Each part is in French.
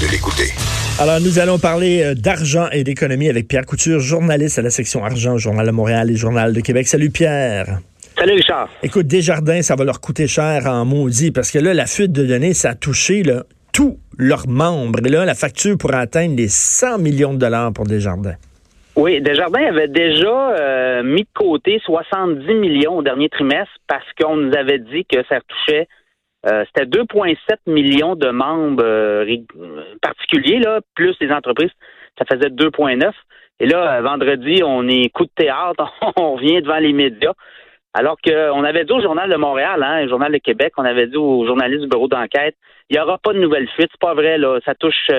de l'écouter. Alors, nous allons parler euh, d'argent et d'économie avec Pierre Couture, journaliste à la section argent, Journal de Montréal et Journal de Québec. Salut Pierre. Salut Richard. Écoute, Desjardins, ça va leur coûter cher en maudit parce que là, la fuite de données, ça a touché là, tous leurs membres. Et là, la facture pourrait atteindre les 100 millions de dollars pour Desjardins. Oui, Desjardins avait déjà euh, mis de côté 70 millions au dernier trimestre parce qu'on nous avait dit que ça touchait euh, c'était 2,7 millions de membres euh, particuliers, là, plus les entreprises. Ça faisait 2,9. Et là, vendredi, on est coup de théâtre, on revient devant les médias. Alors qu'on avait dit au Journal de Montréal, hein, au Journal de Québec, on avait dit aux journalistes du bureau d'enquête, il n'y aura pas de nouvelle fuite. C'est pas vrai, là. Ça touche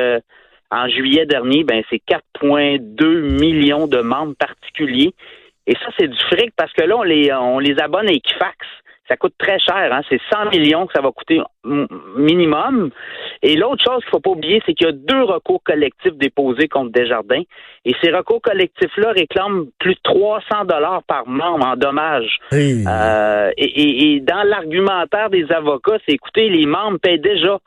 en juillet dernier, ben c'est 4,2 millions de membres particuliers. Et ça, c'est du fric parce que là, on les, on les abonne à Equifax. Ça coûte très cher, hein? c'est 100 millions que ça va coûter minimum. Et l'autre chose qu'il faut pas oublier, c'est qu'il y a deux recours collectifs déposés contre Desjardins. Et ces recours collectifs-là réclament plus de 300 dollars par membre en dommages. Euh, et, et, dans l'argumentaire des avocats, c'est écoutez, les membres paient déjà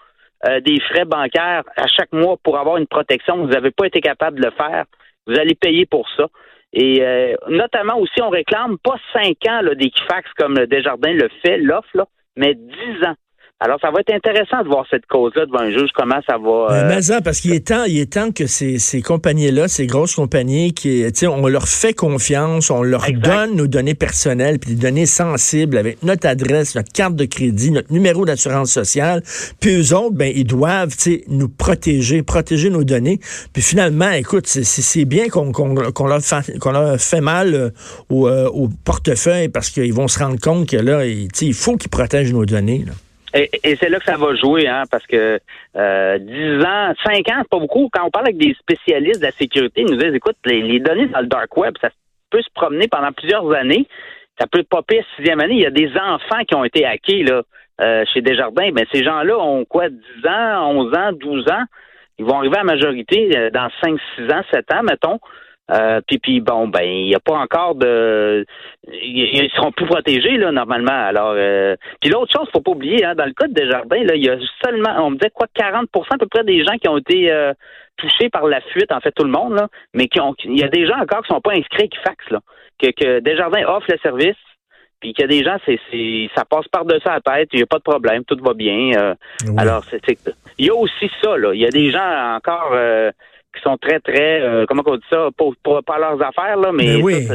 euh, des frais bancaires à chaque mois pour avoir une protection. Vous n'avez pas été capable de le faire. Vous allez payer pour ça. Et euh, notamment aussi, on réclame pas cinq ans d'Equifax comme Desjardins le fait, l'offre, mais dix ans. Alors, ça va être intéressant de voir cette cause-là devant un juge, comment ça va. Euh... Mais ça, parce qu'il est temps, il est temps que ces, ces compagnies-là, ces grosses compagnies, qui, on leur fait confiance, on leur donne nos données personnelles, puis des données sensibles avec notre adresse, notre carte de crédit, notre numéro d'assurance sociale. Puis eux autres, ben, ils doivent, nous protéger, protéger nos données. Puis finalement, écoute, c'est bien qu'on qu'on leur, fait, qu'on leur fait mal euh, au, euh, au portefeuille parce qu'ils vont se rendre compte que là, il, il faut qu'ils protègent nos données. Là. Et, c'est là que ça va jouer, hein, parce que euh, 10 ans, 5 ans, pas beaucoup. Quand on parle avec des spécialistes de la sécurité, ils nous disent, écoute, les, données dans le dark web, ça peut se promener pendant plusieurs années. Ça peut popper à sixième année. Il y a des enfants qui ont été hackés là, euh, chez Desjardins. Mais ces gens-là ont quoi, 10 ans, 11 ans, 12 ans? Ils vont arriver à majorité euh, dans 5, 6 ans, 7 ans, mettons. Euh, puis, puis bon, ben, il n'y a pas encore de, ils seront plus protégés là normalement. Alors, euh... puis l'autre chose, faut pas oublier, hein, dans le cas de Desjardins, là, il y a seulement, on me disait quoi, 40% à peu près des gens qui ont été euh, touchés par la fuite, en fait tout le monde là, mais qui ont, il y a des gens encore qui sont pas inscrits qui fax là, que, que Desjardins offre le service. Puis qu'il y a des gens, c'est, c'est ça passe par-dessus la tête, il n'y a pas de problème, tout va bien. Euh. Alors, c'est, il y a aussi ça, là. Il y a des gens encore euh, qui sont très, très, euh, comment on dit ça, pour, pour, pas leurs affaires, là, mais, mais oui.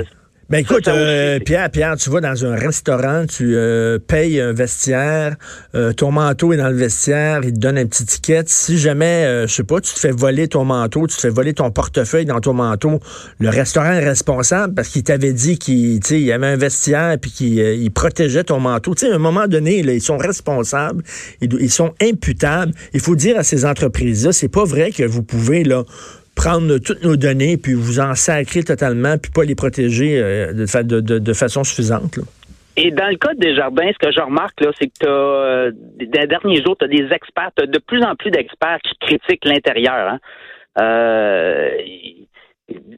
Ben écoute, euh, Pierre, Pierre, tu vas dans un restaurant, tu euh, payes un vestiaire, euh, ton manteau est dans le vestiaire, il te donne un petit ticket. Si jamais, je sais pas, tu te fais voler ton manteau, tu te fais voler ton portefeuille dans ton manteau, le restaurant est responsable parce qu'il t'avait dit qu'il y avait un vestiaire puis qu'il protégeait ton manteau. Tu sais, à un moment donné, là, ils sont responsables, ils, ils sont imputables. Il faut dire à ces entreprises-là, c'est pas vrai que vous pouvez là prendre toutes nos données, puis vous en sacrer totalement, puis pas les protéger euh, de, de, de, façon suffisante. Et dans le cas des jardins, ce que je remarque, là, c'est que tu euh, dans les derniers jours, tu as des experts, as de plus en plus d'experts qui critiquent l'intérieur. Hein. Euh,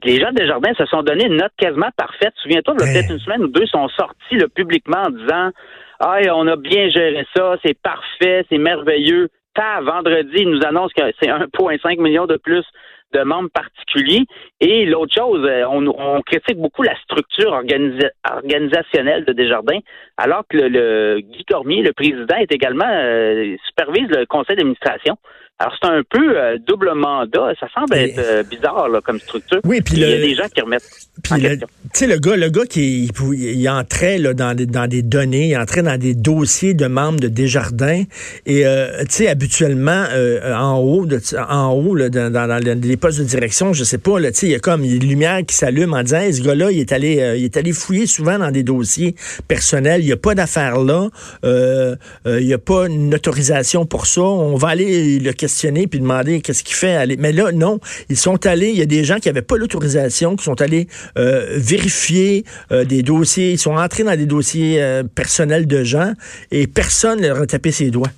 les gens des jardins se sont donné une note quasiment parfaite. Souviens-toi, il y a peut-être une semaine ou deux, sont sortis publiquement en disant Ah, on a bien géré ça, c'est parfait, c'est merveilleux. Pas vendredi, ils nous annoncent que c'est 1,5 million de plus de membres particuliers. Et l'autre chose, euh, on, critique beaucoup la structure organisationnelle de Desjardins, alors que le, Guy Cormier, le président, est également euh, supervise le conseil d'administration. Alors, c'est un peu euh, double mandat. Ça semble être euh, bizarre là, comme structure. Oui, puis il y a des gens qui remettent. Puis tu sais, le gars, le gars qui il, entrait là, dans, des, dans des données, il entrait dans des dossiers de membres de Desjardins. Et euh, tu sais, habituellement, en haut, de, en haut, là, dans, dans, les postes de direction, je sais pas, là, tu sais, il y a comme une lumière qui s'allume en disant ce gars-là, il est allé il est allé fouiller souvent dans des dossiers personnels. Il n'y a pas d'affaires là. il n'y a pas une autorisation pour ça. On va aller le questionner puis demander qu'est-ce qu'il fait. Aller. Mais là, non, ils sont allés, il y a des gens qui n'avaient pas l'autorisation, qui sont allés euh, vérifier euh, des dossiers, ils sont entrés dans des dossiers euh, personnels de gens et personne ne leur a tapé ses doigts.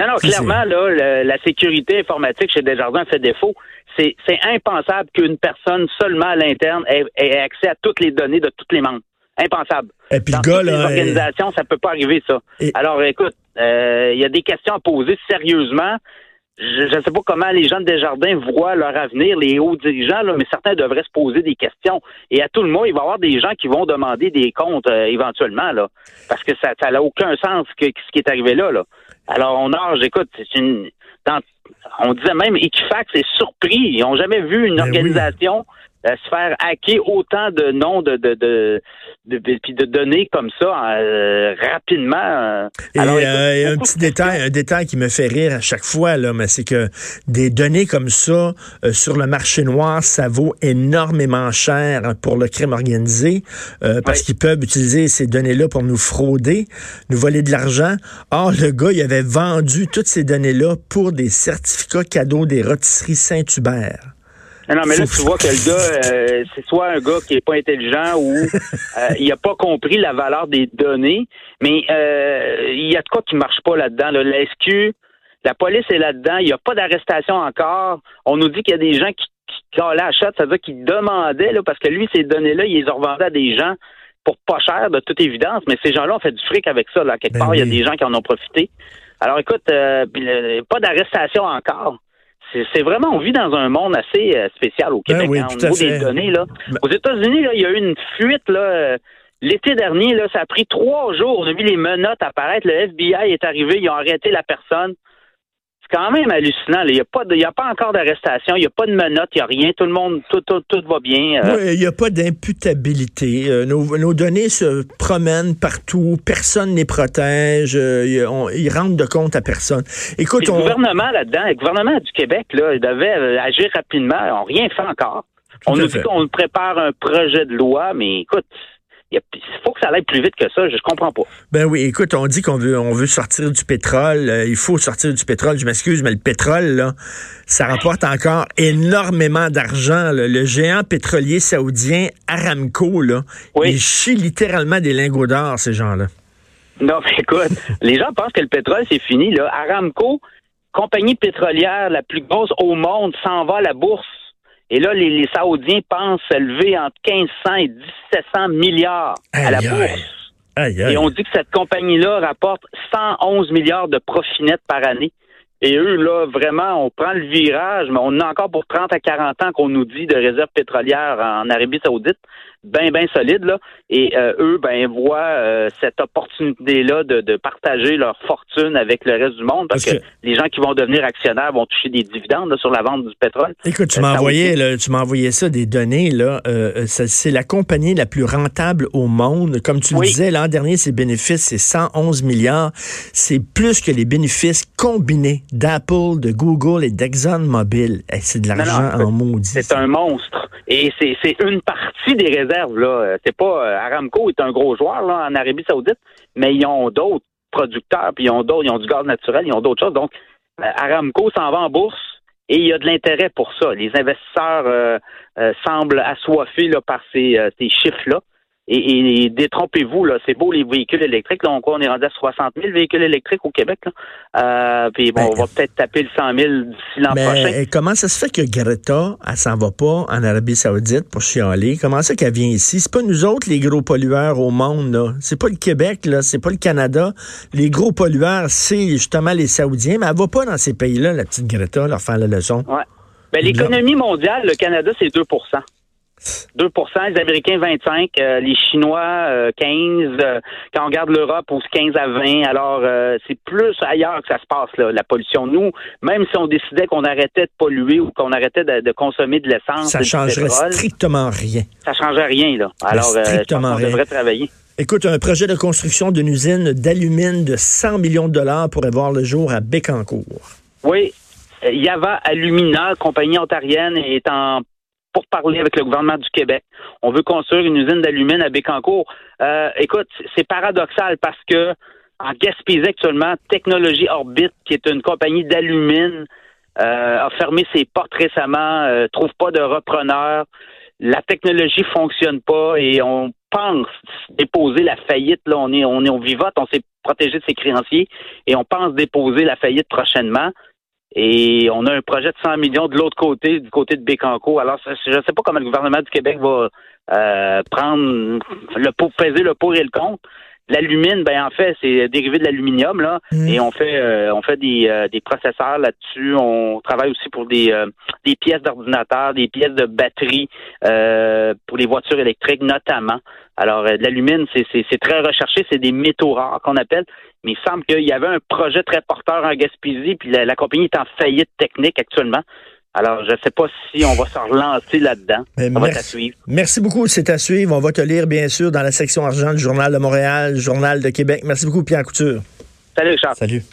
Non, non, clairement, là, la sécurité informatique chez Desjardins fait défaut. C'est impensable qu'une personne seulement à l'interne ait, accès à toutes les données de tous les membres. Impensable. Et puis Dans le gars, toutes les organisations, ça peut pas arriver, ça. Alors, écoute, il y a des questions à poser sérieusement. Je ne sais pas comment les gens de Desjardins voient leur avenir, les hauts dirigeants, là, mais certains devraient se poser des questions. Et à tout le monde, il va y avoir des gens qui vont demander des comptes euh, éventuellement, là, parce que ça n'a aucun sens que, ce qui est arrivé là. là. Alors, on a, j'écoute, c'est une. on disait même Equifax est surpris. Ils n'ont jamais vu une ben organisation se faire hacker autant de noms de de de, de, de données comme ça euh, rapidement. Euh. Et, un petit détail, un détail qui me fait rire à chaque fois là, mais c'est que des données comme ça sur le marché noir, ça vaut énormément cher pour le crime organisé parce qu'ils peuvent utiliser ces données-là pour nous frauder, nous voler de l'argent. Or le gars, il avait vendu toutes ces données-là pour des certificats cadeaux des rôtisseries Saint-Hubert. Non, mais là, tu vois que le gars, euh, c'est soit un gars qui est pas intelligent ou euh, il a pas compris la valeur des données, mais euh, il y a de quoi qui marche pas là-dedans. Là. La SQ, la police est là-dedans, il n'y a pas d'arrestation encore. On nous dit qu'il y a des gens qui, qui la la c'est-à-dire qu'ils demandaient, là, parce que lui, ces données-là, il les a revendées à des gens pour pas cher, de toute évidence, mais ces gens-là ont fait du fric avec ça. Là. Quelque ben part, il y a des gens qui en ont profité. Alors écoute, pas d'arrestation encore c'est vraiment, on vit dans un monde assez euh, spécial au Québec, ben hein, au niveau des données. Là. Ben aux États-Unis, il y a eu une fuite là. Euh, l'été dernier, là, ça a pris trois jours. On a vu les menottes apparaître. Le FBI est arrivé, ils ont arrêté la personne c'est quand même hallucinant. Il n'y a, pas a pas encore d'arrestation, il n'y a pas de menottes, il n'y a rien. Tout le monde, tout, tout, tout va bien. Euh. Oui, il n'y a pas d'imputabilité. Euh, nos, données se promènent partout, personne ne les protège, euh, ils rendent de compte à personne. Écoute, Le gouvernement là-dedans, le gouvernement du Québec, là, il devait agir rapidement. N'ont rien fait encore. on nous dit qu'on prépare un projet de loi, mais écoute, il faut que ça aille plus vite que ça. Je comprends pas. Ben oui, écoute, on dit qu'on veut, on veut sortir du pétrole. Euh, il faut sortir du pétrole. Je m'excuse, mais le pétrole, là, ça rapporte encore énormément d'argent. Le géant pétrolier saoudien Aramco, là, il chie littéralement des lingots d'or, ces gens-là. Non, mais écoute, les gens pensent que le pétrole, c'est fini. Là. Aramco, compagnie pétrolière la plus grosse au monde, s'en va à la bourse et là, les, Saoudiens pensent s'élever entre 1500 et 1700 milliards à la bourse. Et on dit que cette compagnie-là rapporte 111 milliards de profit net par année. Et eux, là, vraiment, on prend le virage, mais on a encore pour 30 à 40 ans qu'on nous dit de réserve pétrolière en Arabie Saoudite bien, bien solide, là. Et euh, eux, ben, voient euh, cette opportunité-là de, de, partager leur fortune avec le reste du monde parce, que, les gens qui vont devenir actionnaires vont toucher des dividendes sur la vente du pétrole. Écoute, tu euh, m'as envoyé, tu envoyé ça, des données, là. c'est la compagnie la plus rentable au monde. Comme tu le disais, l'an dernier, ses bénéfices, c'est 111 milliards. C'est plus que les bénéfices combinés d'Apple, de Google et d'ExxonMobil. c'est de l'argent en maudit. C'est un monstre. Et c'est une partie des réserves. là. Euh, c'est pas euh, Aramco est un gros joueur là, en Arabie Saoudite, mais ils ont d'autres producteurs, puis ils ont d'autres, ils ont du gaz naturel, ils ont d'autres choses. Donc, euh, Aramco s'en va en bourse et il y a de l'intérêt pour ça. Les investisseurs semblent assoiffés là, par ces, ces chiffres-là. Et, détrompez-vous, là, c'est beau les véhicules électriques. Là, on, on est rendu à 60 000 véhicules électriques au Québec. Là. Euh, puis bon, ben, on va peut-être taper le 100 000 d'ici l'an prochain. Mais comment ça se fait que Greta, elle s'en va pas en Arabie Saoudite pour chialer? Comment ça qu'elle vient ici? C'est pas nous autres les gros pollueurs au monde, là. C'est pas le Québec, là. C'est pas le Canada. Les gros pollueurs, c'est justement les Saoudiens. Mais elle va pas dans ces pays-là, la petite Greta, leur faire la leçon. Ouais. Ben, l'économie mondiale, le Canada, c'est 2 2% les Américains 25, euh, les Chinois 15, euh, euh, quand on regarde l'Europe, on se 15 à 20. Alors, c'est plus ailleurs que ça se passe, là, la pollution. Nous, même si on décidait qu'on arrêtait de polluer ou qu'on arrêtait de, consommer de l'essence, ça changerait strictement rien. Ça changerait rien, là. Alors, strictement on devrait travailler. Écoute, un projet de construction d'une usine d'alumine de 100 millions de dollars pourrait voir le jour à Bécancour. Oui, Yava Alumina, compagnie ontarienne, est en pour parler avec le gouvernement du Québec. On veut construire une usine d'alumine à Bécancour. Euh, écoute, c'est paradoxal parce que en Gaspésie actuellement, Technologie Orbit, qui est une compagnie d'alumine, euh, a fermé ses portes récemment, euh, trouve pas de repreneur. La technologie fonctionne pas et on pense déposer la faillite. Là, on est, on est, on vivote, on s'est protégé de ses créanciers et on pense déposer la faillite prochainement. Et on a un projet de 100 millions de l'autre côté, du côté de Bécanco. Alors, je ne sais pas comment le gouvernement du Québec va euh, prendre le pour peser le pour et le contre. L'alumine, ben en fait, c'est dérivé de l'aluminium là, Mhm. et on fait euh, on fait des, euh, des processeurs là-dessus. On travaille aussi pour des euh, des pièces d'ordinateur, des pièces de batterie euh, pour les voitures électriques notamment. Alors euh, de l'alumine, c'est c'est c'est très recherché, c'est des métaux rares qu'on appelle. Mais il semble qu'il y avait un projet très porteur en Gaspésie, puis la, la compagnie est en faillite technique actuellement. Alors, je ne sais pas si on va se relancer là-dedans. Mais Ça va suivre. Merci beaucoup, c'est à suivre. On va te lire, bien sûr, dans la section argent du Journal de Montréal, Journal de Québec. Merci beaucoup, Pierre Couture. Salut, Richard. Salut.